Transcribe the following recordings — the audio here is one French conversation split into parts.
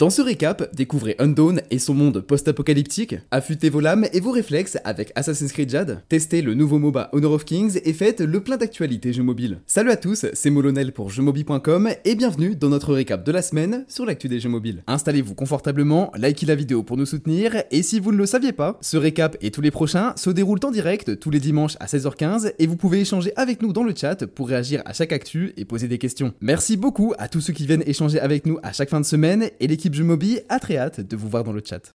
Dans ce récap, découvrez Undawn et son monde post-apocalyptique, affûtez vos lames et vos réflexes avec Assassin's Creed Jade, testez le nouveau MOBA Honor of Kings et faites le plein d'actualités jeux mobiles. Salut à tous, c'est Molonel pour jeuxmobile.com et bienvenue dans notre récap de la semaine sur l'actu des jeux mobiles. Installez-vous confortablement, likez la vidéo pour nous soutenir et si vous ne le saviez pas, ce récap et tous les prochains se déroulent en direct tous les dimanches à 16h15 et vous pouvez échanger avec nous dans le chat pour réagir à chaque actu et poser des questions. Merci beaucoup à tous ceux qui viennent échanger avec nous à chaque fin de semaine et l'équipe Jeux Mobile a très hâte de vous voir dans le chat.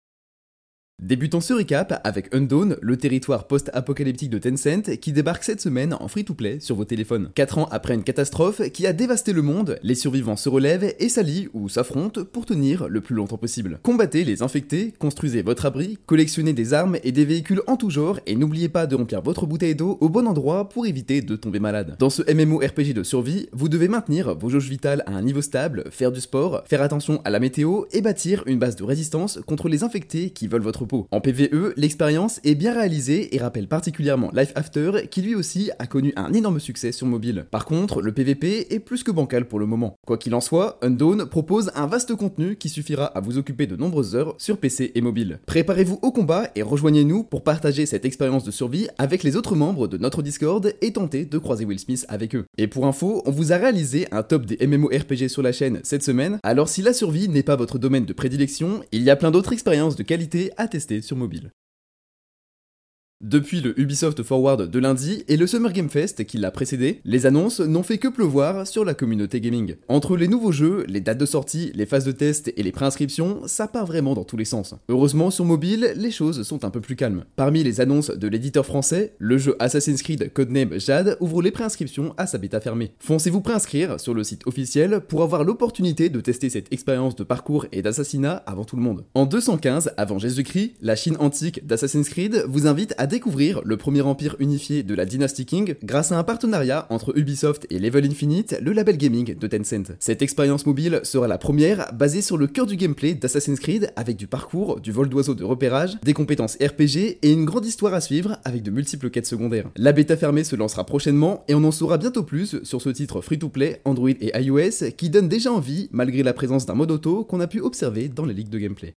Débutons ce recap avec Undawn, le territoire post-apocalyptique de Tencent qui débarque cette semaine en free-to-play sur vos téléphones. 4 ans après une catastrophe qui a dévasté le monde, les survivants se relèvent et s'allient ou s'affrontent pour tenir le plus longtemps possible. Combattez les infectés, construisez votre abri, collectionnez des armes et des véhicules en tout genre et n'oubliez pas de remplir votre bouteille d'eau au bon endroit pour éviter de tomber malade. Dans ce MMORPG de survie, vous devez maintenir vos jauges vitales à un niveau stable, faire du sport, faire attention à la météo et bâtir une base de résistance contre les infectés qui veulent votre en PvE, l'expérience est bien réalisée et rappelle particulièrement Life After qui lui aussi a connu un énorme succès sur mobile. Par contre, le PvP est plus que bancal pour le moment. Quoi qu'il en soit, Undawn propose un vaste contenu qui suffira à vous occuper de nombreuses heures sur PC et mobile. Préparez-vous au combat et rejoignez-nous pour partager cette expérience de survie avec les autres membres de notre Discord et tenter de croiser Will Smith avec eux. Et pour info, on vous a réalisé un top des MMORPG sur la chaîne cette semaine, alors si la survie n'est pas votre domaine de prédilection, il y a plein d'autres expériences de qualité à tester sur mobile. Depuis le Ubisoft Forward de lundi et le Summer Game Fest qui l'a précédé, les annonces n'ont fait que pleuvoir sur la communauté gaming. Entre les nouveaux jeux, les dates de sortie, les phases de test et les préinscriptions, ça part vraiment dans tous les sens. Heureusement, sur mobile, les choses sont un peu plus calmes. Parmi les annonces de l'éditeur français, le jeu Assassin's Creed Codename Jade ouvre les préinscriptions à sa bêta fermée. Foncez-vous préinscrire sur le site officiel pour avoir l'opportunité de tester cette expérience de parcours et d'assassinat avant tout le monde. En 215 avant Jésus-Christ, la Chine antique d'Assassin's Creed vous invite à découvrir le premier empire unifié de la dynastie King grâce à un partenariat entre Ubisoft et Level Infinite, le label gaming de Tencent. Cette expérience mobile sera la première basée sur le cœur du gameplay d'Assassin's Creed avec du parcours, du vol d'oiseau de repérage, des compétences RPG et une grande histoire à suivre avec de multiples quêtes secondaires. La bêta fermée se lancera prochainement et on en saura bientôt plus sur ce titre free-to-play Android et iOS qui donne déjà envie malgré la présence d'un mode auto qu'on a pu observer dans les ligues de gameplay.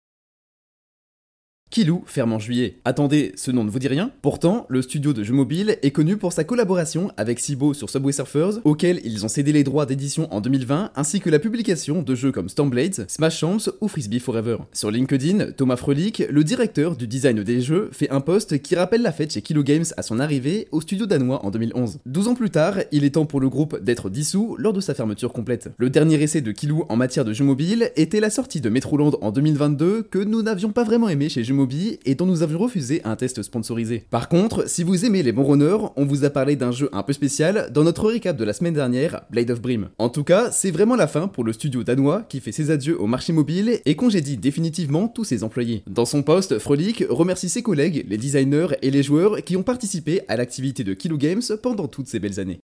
Kilou ferme en juillet. Attendez, ce nom ne vous dit rien? Pourtant, le studio de jeux mobiles est connu pour sa collaboration avec Cibo sur Subway Surfers, auquel ils ont cédé les droits d'édition en 2020, ainsi que la publication de jeux comme Stormblades, Smash Champs ou Frisbee Forever. Sur LinkedIn, Thomas Frolic, le directeur du design des jeux, fait un post qui rappelle la fête chez Kilo Games à son arrivée au studio danois en 2011. 12 ans plus tard, il est temps pour le groupe d'être dissous lors de sa fermeture complète. Le dernier essai de Kilou en matière de jeux mobiles était la sortie de Metroland en 2022 que nous n'avions pas vraiment aimé chez Jeux Et dont nous avions refusé un test sponsorisé. Par contre, si vous aimez les bons runners, on vous a parlé d'un jeu un peu spécial dans notre recap de la semaine dernière, Blade of Brim. En tout cas, c'est vraiment la fin pour le studio danois qui fait ses adieux au marché mobile et congédie définitivement tous ses employés. Dans son post, Frolic remercie ses collègues, les designers et les joueurs qui ont participé à l'activité de Kilo Games pendant toutes ces belles années.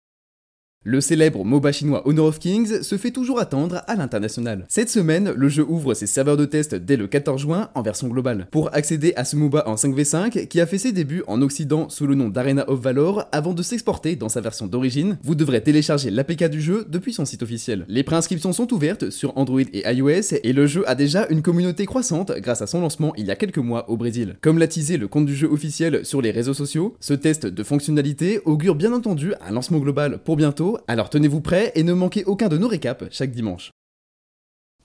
Le célèbre MOBA chinois Honor of Kings se fait toujours attendre à l'international. Cette semaine, le jeu ouvre ses serveurs de test dès le 14 juin en version globale. Pour accéder à ce MOBA en 5v5, qui a fait ses débuts en Occident sous le nom d'Arena of Valor avant de s'exporter dans sa version d'origine, vous devrez télécharger l'APK du jeu depuis son site officiel. Les préinscriptions sont ouvertes sur Android et iOS et le jeu a déjà une communauté croissante grâce à son lancement il y a quelques mois au Brésil. Comme l'a teasé le compte du jeu officiel sur les réseaux sociaux, ce test de fonctionnalité augure bien entendu un lancement global pour bientôt alors tenez-vous prêts et ne manquez aucun de nos récaps chaque dimanche.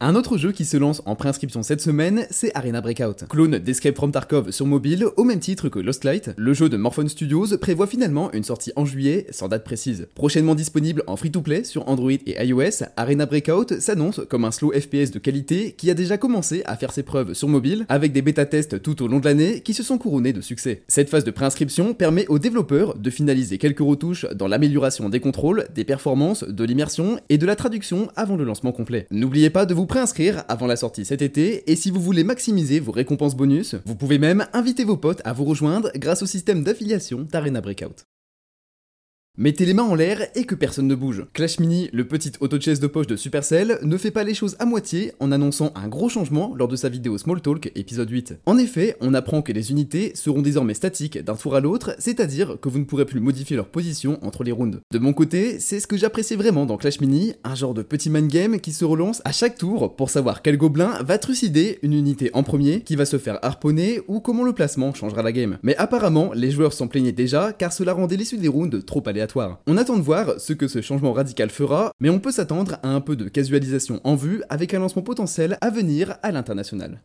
Un autre jeu qui se lance en préinscription cette semaine, c'est Arena Breakout. Clone d'Escape from Tarkov sur mobile, au même titre que Lost Light, le jeu de Morphone Studios prévoit finalement une sortie en juillet, sans date précise. Prochainement disponible en free-to-play sur Android et iOS, Arena Breakout s'annonce comme un slow FPS de qualité qui a déjà commencé à faire ses preuves sur mobile, avec des bêta-tests tout au long de l'année qui se sont couronnés de succès. Cette phase de préinscription permet aux développeurs de finaliser quelques retouches dans l'amélioration des contrôles, des performances, de l'immersion et de la traduction avant le lancement complet. N'oubliez pas de vous préinscrire avant la sortie cet été et si vous voulez maximiser vos récompenses bonus, vous pouvez même inviter vos potes à vous rejoindre grâce au système d'affiliation d'Arena Breakout. Mettez les mains en l'air et que personne ne bouge. Clash Mini, le petit auto-chess de poche de Supercell, ne fait pas les choses à moitié en annonçant un gros changement lors de sa vidéo Small Talk épisode 8. En effet, on apprend que les unités seront désormais statiques d'un tour à l'autre, c'est-à-dire que vous ne pourrez plus modifier leur position entre les rounds. De mon côté, c'est ce que j'apprécie vraiment dans Clash Mini, un genre de petit mind game qui se relance à chaque tour pour savoir quel gobelin va trucider une unité en premier, qui va se faire harponner ou comment le placement changera la game. Mais apparemment, les joueurs s'en plaignaient déjà car cela rendait l'issue des rounds trop aléatoire. On attend de voir ce que ce changement radical fera, mais on peut s'attendre à un peu de casualisation en vue avec un lancement potentiel à venir à l'international.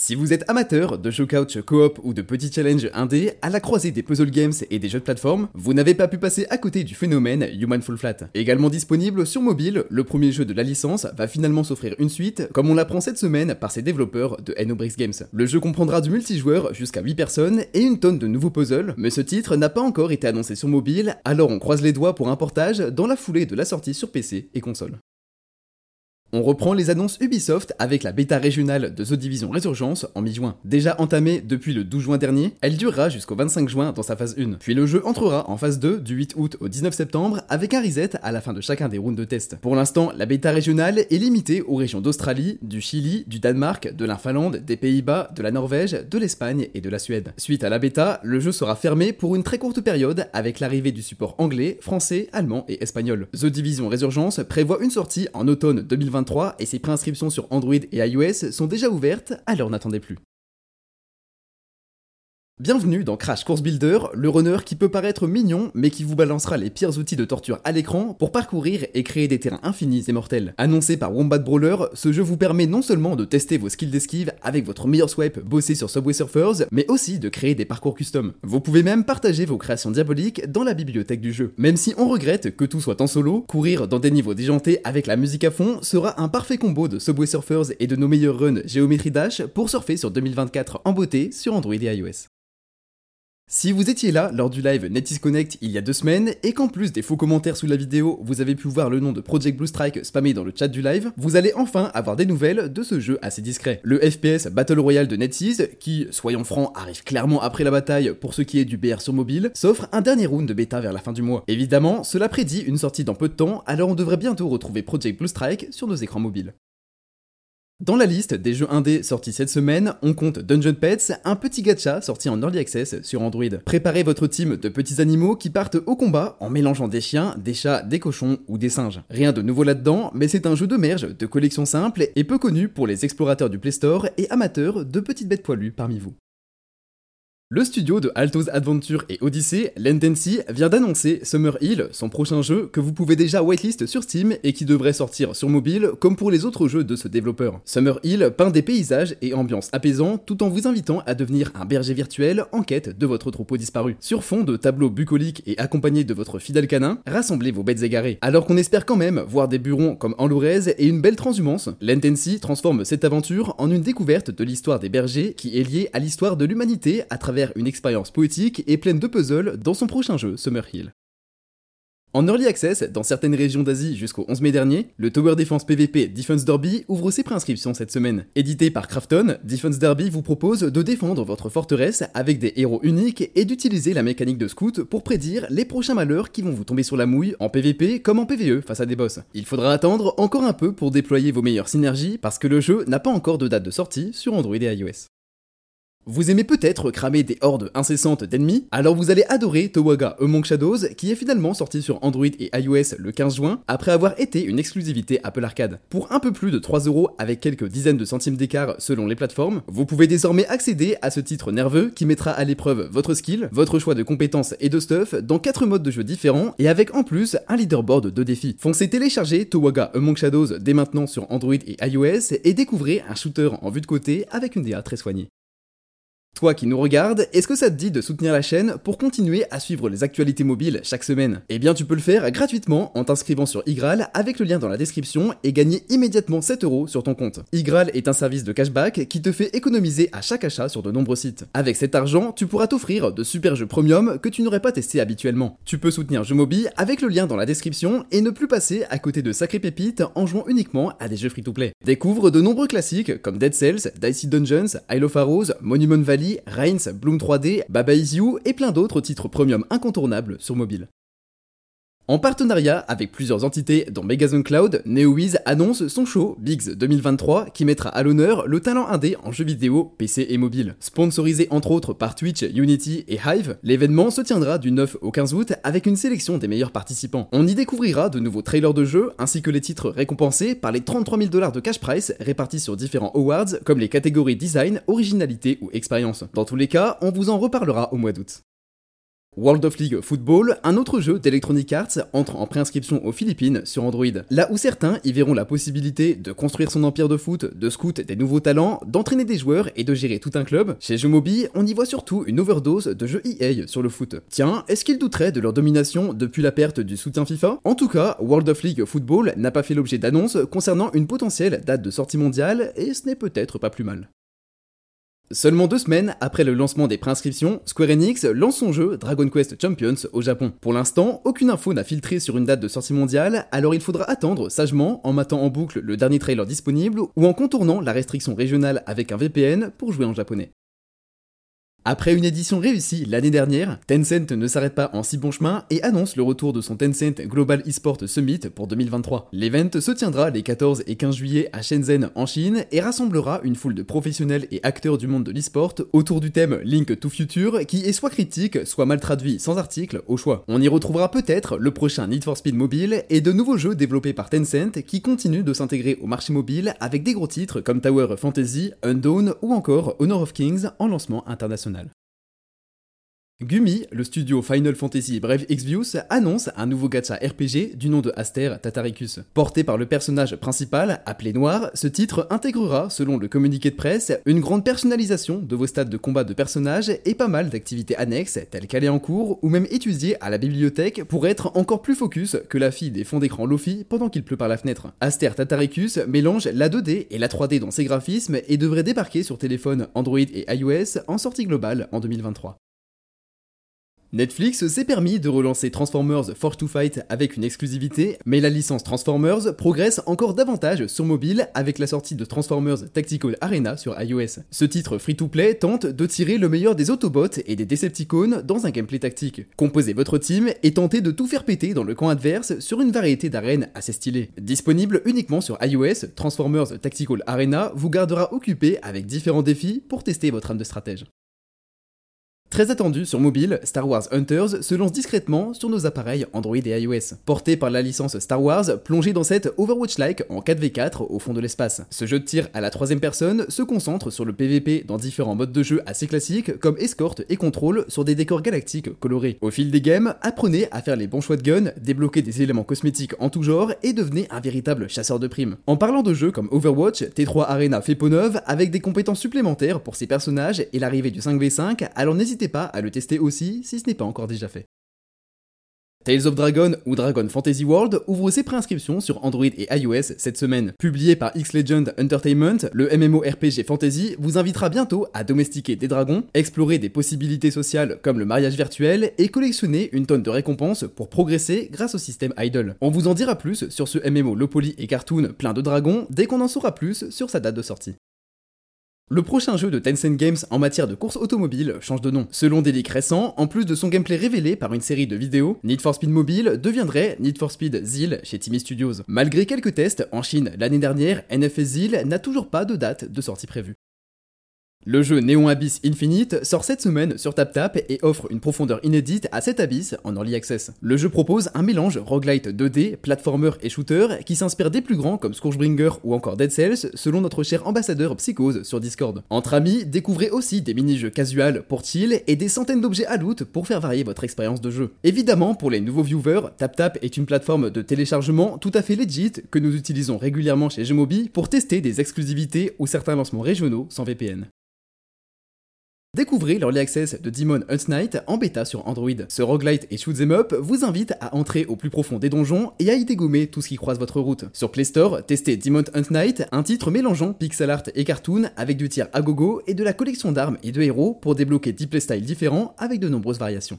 Si vous êtes amateur de couch coop ou de petits challenges indés à la croisée des puzzle games et des jeux de plateforme, vous n'avez pas pu passer à côté du phénomène Human Full Flat. Également disponible sur mobile, le premier jeu de la licence va finalement s'offrir une suite, comme on l'apprend cette semaine par ses développeurs de Enobrix Games. Le jeu comprendra du multijoueur jusqu'à 8 personnes et une tonne de nouveaux puzzles, mais ce titre n'a pas encore été annoncé sur mobile, alors on croise les doigts pour un portage dans la foulée de la sortie sur PC et console. On reprend les annonces Ubisoft avec la bêta régionale de The Division Resurgence en mi-juin. Déjà entamée depuis le 12 juin dernier, elle durera jusqu'au 25 juin dans sa phase 1. Puis le jeu entrera en phase 2 du 8 août au 19 septembre avec un reset à la fin de chacun des rounds de test. Pour l'instant, la bêta régionale est limitée aux régions d'Australie, du Chili, du Danemark, de la des Pays-Bas, de la Norvège, de l'Espagne et de la Suède. Suite à la bêta, le jeu sera fermé pour une très courte période avec l'arrivée du support anglais, français, allemand et espagnol. The Division Resurgence prévoit une sortie en automne 2020 et ses préinscriptions sur Android et iOS sont déjà ouvertes, alors n'attendez plus. Bienvenue dans Crash Course Builder, le runner qui peut paraître mignon, mais qui vous balancera les pires outils de torture à l'écran pour parcourir et créer des terrains infinis et mortels. Annoncé par Wombat Brawler, ce jeu vous permet non seulement de tester vos skills d'esquive avec votre meilleur swipe bossé sur Subway Surfers, mais aussi de créer des parcours custom. Vous pouvez même partager vos créations diaboliques dans la bibliothèque du jeu. Même si on regrette que tout soit en solo, courir dans des niveaux déjantés avec la musique à fond sera un parfait combo de Subway Surfers et de nos meilleurs runs Geometry Dash pour surfer sur 2024 en beauté sur Android et iOS. Si vous étiez là lors du live Netis Connect il y a deux semaines et qu'en plus des faux commentaires sous la vidéo, vous avez pu voir le nom de Project Blue Strike spammé dans le chat du live, vous allez enfin avoir des nouvelles de ce jeu assez discret. Le FPS Battle Royale de NetEase, qui, soyons francs, arrive clairement après la bataille pour ce qui est du BR sur mobile, s'offre un dernier round de bêta vers la fin du mois. Évidemment, cela prédit une sortie dans peu de temps, alors on devrait bientôt retrouver Project Blue Strike sur nos écrans mobiles. Dans la liste des jeux indés sortis cette semaine, on compte Dungeon Pets, un petit gacha sorti en early access sur Android. Préparez votre team de petits animaux qui partent au combat en mélangeant des chiens, des chats, des cochons ou des singes. Rien de nouveau là-dedans, mais c'est un jeu de merge de collection simple et peu connu pour les explorateurs du Play Store et amateurs de petites bêtes poilues parmi vous. Le studio de Altos Adventure et Odyssey, Lendency, vient d'annoncer Summer Hill, son prochain jeu que vous pouvez déjà whitelist sur Steam et qui devrait sortir sur mobile comme pour les autres jeux de ce développeur. Summer Hill peint des paysages et ambiances apaisants tout en vous invitant à devenir un berger virtuel en quête de votre troupeau disparu. Sur fond de tableaux bucoliques et accompagné de votre fidèle canin, rassemblez vos bêtes égarées. Alors qu'on espère quand même voir des burons comme Enlourez et une belle transhumance, Lendency transforme cette aventure en une découverte de l'histoire des bergers qui est liée à l'histoire de l'humanité à travers une expérience poétique et pleine de puzzles dans son prochain jeu, Summerhill. En Early Access, dans certaines régions d'Asie jusqu'au 11 mai dernier, le Tower Defense PvP Defense Derby ouvre ses préinscriptions cette semaine. Édité par Krafton, Defense Derby vous propose de défendre votre forteresse avec des héros uniques et d'utiliser la mécanique de scout pour prédire les prochains malheurs qui vont vous tomber sur la mouille en PvP comme en PvE face à des boss. Il faudra attendre encore un peu pour déployer vos meilleures synergies parce que le jeu n'a pas encore de date de sortie sur Android et iOS. Vous aimez peut-être cramer des hordes incessantes d'ennemis, alors vous allez adorer Towaga Among Shadows qui est finalement sorti sur Android et iOS le 15 juin après avoir été une exclusivité Apple Arcade. Pour un peu plus de 3 euros avec quelques dizaines de centimes d'écart selon les plateformes, vous pouvez désormais accéder à ce titre nerveux qui mettra à l'épreuve votre skill, votre choix de compétences et de stuff dans 4 modes de jeu différents et avec en plus un leaderboard de défis. Foncez télécharger Towaga Among Shadows dès maintenant sur Android et iOS et découvrez un shooter en vue de côté avec une DA très soignée. Toi qui nous regardes, est-ce que ça te dit de soutenir la chaîne pour continuer à suivre les actualités mobiles chaque semaine? Eh bien tu peux le faire gratuitement en t'inscrivant sur Igral avec le lien dans la description et gagner immédiatement 7 euros sur ton compte. Igral est un service de cashback qui te fait économiser à chaque achat sur de nombreux sites. Avec cet argent, tu pourras t'offrir de super jeux premium que tu n'aurais pas testé habituellement. Tu peux soutenir Mobile avec le lien dans la description et ne plus passer à côté de sacrées pépites en jouant uniquement à des jeux free-to-play. Découvre de nombreux classiques comme Dead Cells, Dicey Dungeons, Isle of Arrows, Monument Valley Reigns, Bloom 3D, Baba Is You et plein d'autres titres premium incontournables sur mobile. En partenariat avec plusieurs entités dont Megazone Cloud, NeoWiz annonce son show Bigs 2023 qui mettra à l'honneur le talent indé en jeux vidéo, PC et mobile. Sponsorisé entre autres par Twitch, Unity et Hive, l'événement se tiendra du 9 au 15 août avec une sélection des meilleurs participants. On y découvrira de nouveaux trailers de jeux ainsi que les titres récompensés par les 33 000 dollars de cash price répartis sur différents awards comme les catégories design, originalité ou expérience. Dans tous les cas, on vous en reparlera au mois d'août. World of League Football, un autre jeu d'Electronic Arts, entre en préinscription aux Philippines sur Android. Là où certains y verront la possibilité de construire son empire de foot, de scout des nouveaux talents, d'entraîner des joueurs et de gérer tout un club, chez Jomobi, on y voit surtout une overdose de jeux EA sur le foot. Tiens, est-ce qu'ils douteraient de leur domination depuis la perte du soutien FIFA? En tout cas, World of League Football n'a pas fait l'objet d'annonces concernant une potentielle date de sortie mondiale, et ce n'est peut-être pas plus mal. Seulement deux semaines après le lancement des préinscriptions, Square Enix lance son jeu Dragon Quest Champions au Japon. Pour l'instant, aucune info n'a filtré sur une date de sortie mondiale, alors il faudra attendre sagement en matant en boucle le dernier trailer disponible ou en contournant la restriction régionale avec un VPN pour jouer en japonais. Après une édition réussie l'année dernière, Tencent ne s'arrête pas en si bon chemin et annonce le retour de son Tencent Global eSport Summit pour 2023. L'event se tiendra les 14 et 15 juillet à Shenzhen en Chine et rassemblera une foule de professionnels et acteurs du monde de l'eSport autour du thème Link to Future qui est soit critique, soit mal traduit sans article au choix. On y retrouvera peut-être le prochain Need for Speed mobile et de nouveaux jeux développés par Tencent qui continuent de s'intégrer au marché mobile avec des gros titres comme Tower Fantasy, Undawn ou encore Honor of Kings en lancement international. Gumi, le studio Final Fantasy Brave Exvius, annonce un nouveau gacha RPG du nom de Aster Tataricus. Porté par le personnage principal, appelé Noir, ce titre intégrera, selon le communiqué de presse, une grande personnalisation de vos stades de combat de personnages et pas mal d'activités annexes, telles qu'aller en cours ou même étudier à la bibliothèque pour être encore plus focus que la fille des fonds d'écran Lofi pendant qu'il pleut par la fenêtre. Aster Tataricus mélange la 2D et la 3D dans ses graphismes et devrait débarquer sur téléphone Android et iOS en sortie globale en 2023. Netflix s'est permis de relancer Transformers Force to Fight avec une exclusivité, mais la licence Transformers progresse encore davantage sur mobile avec la sortie de Transformers Tactical Arena sur iOS. Ce titre free-to-play tente de tirer le meilleur des Autobots et des Decepticons dans un gameplay tactique. Composez votre team et tentez de tout faire péter dans le camp adverse sur une variété d'arènes assez stylées. Disponible uniquement sur iOS, Transformers Tactical Arena vous gardera occupé avec différents défis pour tester votre âme de stratège. Très attendu sur mobile, Star Wars Hunters se lance discrètement sur nos appareils Android et iOS. Porté par la licence Star Wars, plongé dans cette Overwatch-like en 4v4 au fond de l'espace. Ce jeu de tir à la troisième personne se concentre sur le PvP dans différents modes de jeu assez classiques comme escorte et contrôle sur des décors galactiques colorés. Au fil des games, apprenez à faire les bons choix de gun, débloquez des éléments cosmétiques en tout genre et devenez un véritable chasseur de primes. En parlant de jeux comme Overwatch, T3 Arena fait peau neuve avec des compétences supplémentaires pour ses personnages et l'arrivée du 5v5, alors n'hésitez n'hésitez pas à le tester aussi si ce n'est pas encore déjà fait. Tales of Dragon ou Dragon Fantasy World ouvre ses préinscriptions sur Android et iOS cette semaine. Publié par X-Legend Entertainment, le MMORPG Fantasy vous invitera bientôt à domestiquer des dragons, explorer des possibilités sociales comme le mariage virtuel et collectionner une tonne de récompenses pour progresser grâce au système Idle. On vous en dira plus sur ce MMO low poly et cartoon plein de dragons dès qu'on en saura plus sur sa date de sortie. Le prochain jeu de Tencent Games en matière de course automobile change de nom. Selon des leaks récents, en plus de son gameplay révélé par une série de vidéos, Need for Speed Mobile deviendrait Need for Speed ZIL chez Timmy Studios. Malgré quelques tests en Chine l'année dernière, NFS ZIL n'a toujours pas de date de sortie prévue. Le jeu Neon Abyss Infinite sort cette semaine sur TapTap et offre une profondeur inédite à cet abysse en early access. Le jeu propose un mélange roguelite 2D, platformer et shooter qui s'inspire des plus grands comme Scourgebringer ou encore Dead Cells selon notre cher ambassadeur Psychose sur Discord. Entre amis, découvrez aussi des mini-jeux casual pour chill et des centaines d'objets à loot pour faire varier votre expérience de jeu. Évidemment, pour les nouveaux viewers, TapTap est une plateforme de téléchargement tout à fait legit que nous utilisons régulièrement chez Jeumobi pour tester des exclusivités ou certains lancements régionaux sans VPN. Découvrez l'Early Access de Demon Hunt Night en bêta sur Android. Ce roguelite et shoot'em up vous invite à entrer au plus profond des donjons et à y dégommer tout ce qui croise votre route. Sur Play Store, testez Demon Hunt Night, un titre mélangeant pixel art et cartoon avec du tir à gogo et de la collection d'armes et de héros pour débloquer 10 playstyles différents avec de nombreuses variations.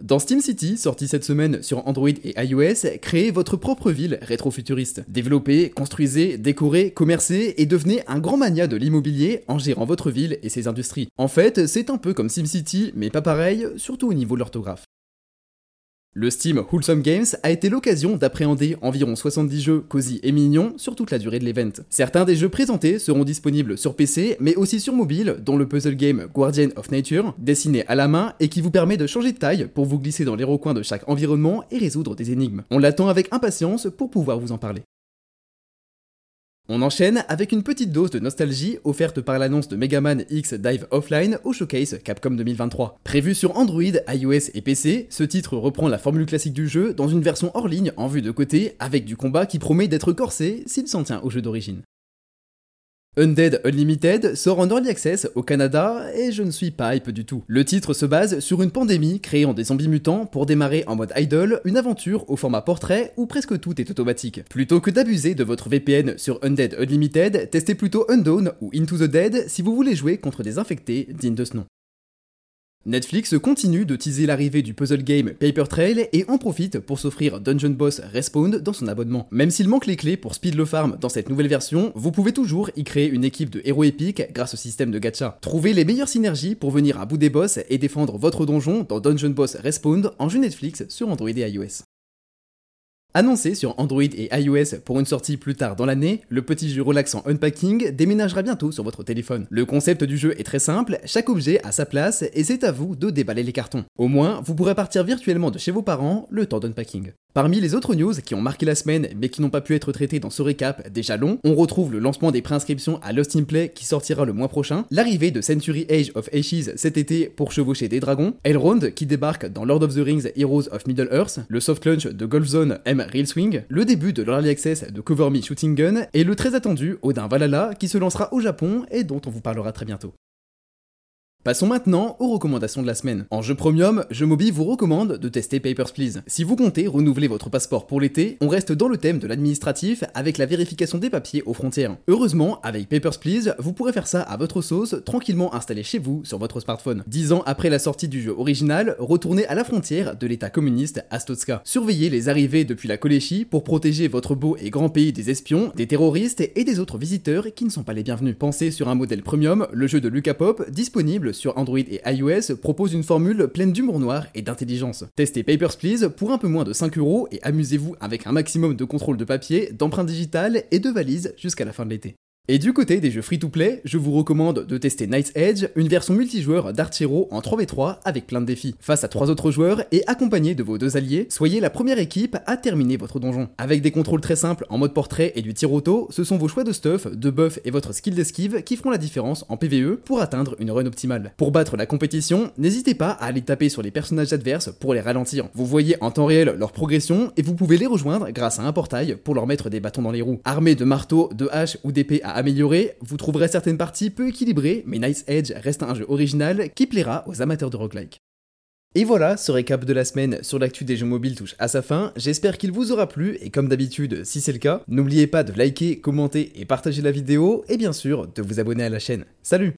Dans Steam City, sorti cette semaine sur Android et iOS, créez votre propre ville rétro-futuriste. Développez, construisez, décorez, commercez et devenez un grand mania de l'immobilier en gérant votre ville et ses industries. En fait, c'est un peu comme SimCity, mais pas pareil, surtout au niveau de l'orthographe. Le Steam Wholesome Games a été l'occasion d'appréhender environ 70 jeux cosy et mignons sur toute la durée de l'event. Certains des jeux présentés seront disponibles sur PC, mais aussi sur mobile, dont le puzzle game Guardian of Nature, dessiné à la main et qui vous permet de changer de taille pour vous glisser dans les recoins de chaque environnement et résoudre des énigmes. On l'attend avec impatience pour pouvoir vous en parler. On enchaîne avec une petite dose de nostalgie offerte par l'annonce de Mega Man X Dive Offline au showcase Capcom 2023. Prévu sur Android, iOS et PC, ce titre reprend la formule classique du jeu dans une version hors ligne en vue de côté avec du combat qui promet d'être corsé s'il s'en tient au jeu d'origine. Undead Unlimited sort en early access au Canada et je ne suis pas hype du tout. Le titre se base sur une pandémie créant des zombies mutants pour démarrer en mode idle une aventure au format portrait où presque tout est automatique. Plutôt que d'abuser de votre VPN sur Undead Unlimited, testez plutôt Undawn ou Into the Dead si vous voulez jouer contre des infectés dignes de ce nom. Netflix continue de teaser l'arrivée du puzzle game Paper Trail et en profite pour s'offrir Dungeon Boss Respawn dans son abonnement. Même s'il manque les clés pour speed le farm dans cette nouvelle version, vous pouvez toujours y créer une équipe de héros épiques grâce au système de gacha. Trouvez les meilleures synergies pour venir à bout des boss et défendre votre donjon dans Dungeon Boss Respawn en jeu Netflix sur Android et iOS. Annoncé sur Android et iOS pour une sortie plus tard dans l'année, le petit jeu relaxant Unpacking déménagera bientôt sur votre téléphone. Le concept du jeu est très simple, chaque objet a sa place et c'est à vous de déballer les cartons. Au moins, vous pourrez partir virtuellement de chez vos parents le temps d'unpacking. Parmi les autres news qui ont marqué la semaine mais qui n'ont pas pu être traitées dans ce récap déjà long, on retrouve le lancement des préinscriptions à Lost in Play qui sortira le mois prochain, l'arrivée de Century Age of Ashes cet été pour chevaucher des dragons, Elrond qui débarque dans Lord of the Rings Heroes of Middle-earth, le soft launch de Golf Zone M Real Swing, le début de l'Early Access de Cover Me Shooting Gun et le très attendu Odin Valhalla qui se lancera au Japon et dont on vous parlera très bientôt. Passons maintenant aux recommandations de la semaine. En jeu premium, Jeux Mobi vous recommande de tester Papers, Please. Si vous comptez renouveler votre passeport pour l'été, on reste dans le thème de l'administratif avec la vérification des papiers aux frontières. Heureusement, avec Papers, Please, vous pourrez faire ça à votre sauce, tranquillement installé chez vous sur votre smartphone. Dix ans après la sortie du jeu original, retournez à la frontière de l'état communiste Astotska. Surveillez les arrivées depuis la Koléchie pour protéger votre beau et grand pays des espions, des terroristes et des autres visiteurs qui ne sont pas les bienvenus. Pensez sur un modèle premium, le jeu de Luca Pop, disponible sur Android et iOS propose une formule pleine d'humour noir et d'intelligence. Testez Papers, Please pour un peu moins de 5 euros et amusez-vous avec un maximum de contrôle de papier, d'empreintes digitales et de valises jusqu'à la fin de l'été. Et du côté des jeux free-to-play, je vous recommande de tester Night's Edge, une version multijoueur d'Archero en 3v3 avec plein de défis. Face à trois autres joueurs et accompagné de vos deux alliés, soyez la première équipe à terminer votre donjon. Avec des contrôles très simples en mode portrait et du tir auto, ce sont vos choix de stuff, de buff et votre skill d'esquive qui feront la différence en PvE pour atteindre une run optimale. Pour battre la compétition, n'hésitez pas à aller taper sur les personnages adverses pour les ralentir. Vous voyez en temps réel leur progression et vous pouvez les rejoindre grâce à un portail pour leur mettre des bâtons dans les roues. Armés de marteaux, de haches ou d'épées à améliorer, vous trouverez certaines parties peu équilibrées, mais Nice Edge reste un jeu original qui plaira aux amateurs de roguelike. Et voilà, ce récap de la semaine sur l'actu des jeux mobiles touche à sa fin. J'espère qu'il vous aura plu et comme d'habitude, si c'est le cas, n'oubliez pas de liker, commenter et partager la vidéo et bien sûr de vous abonner à la chaîne. Salut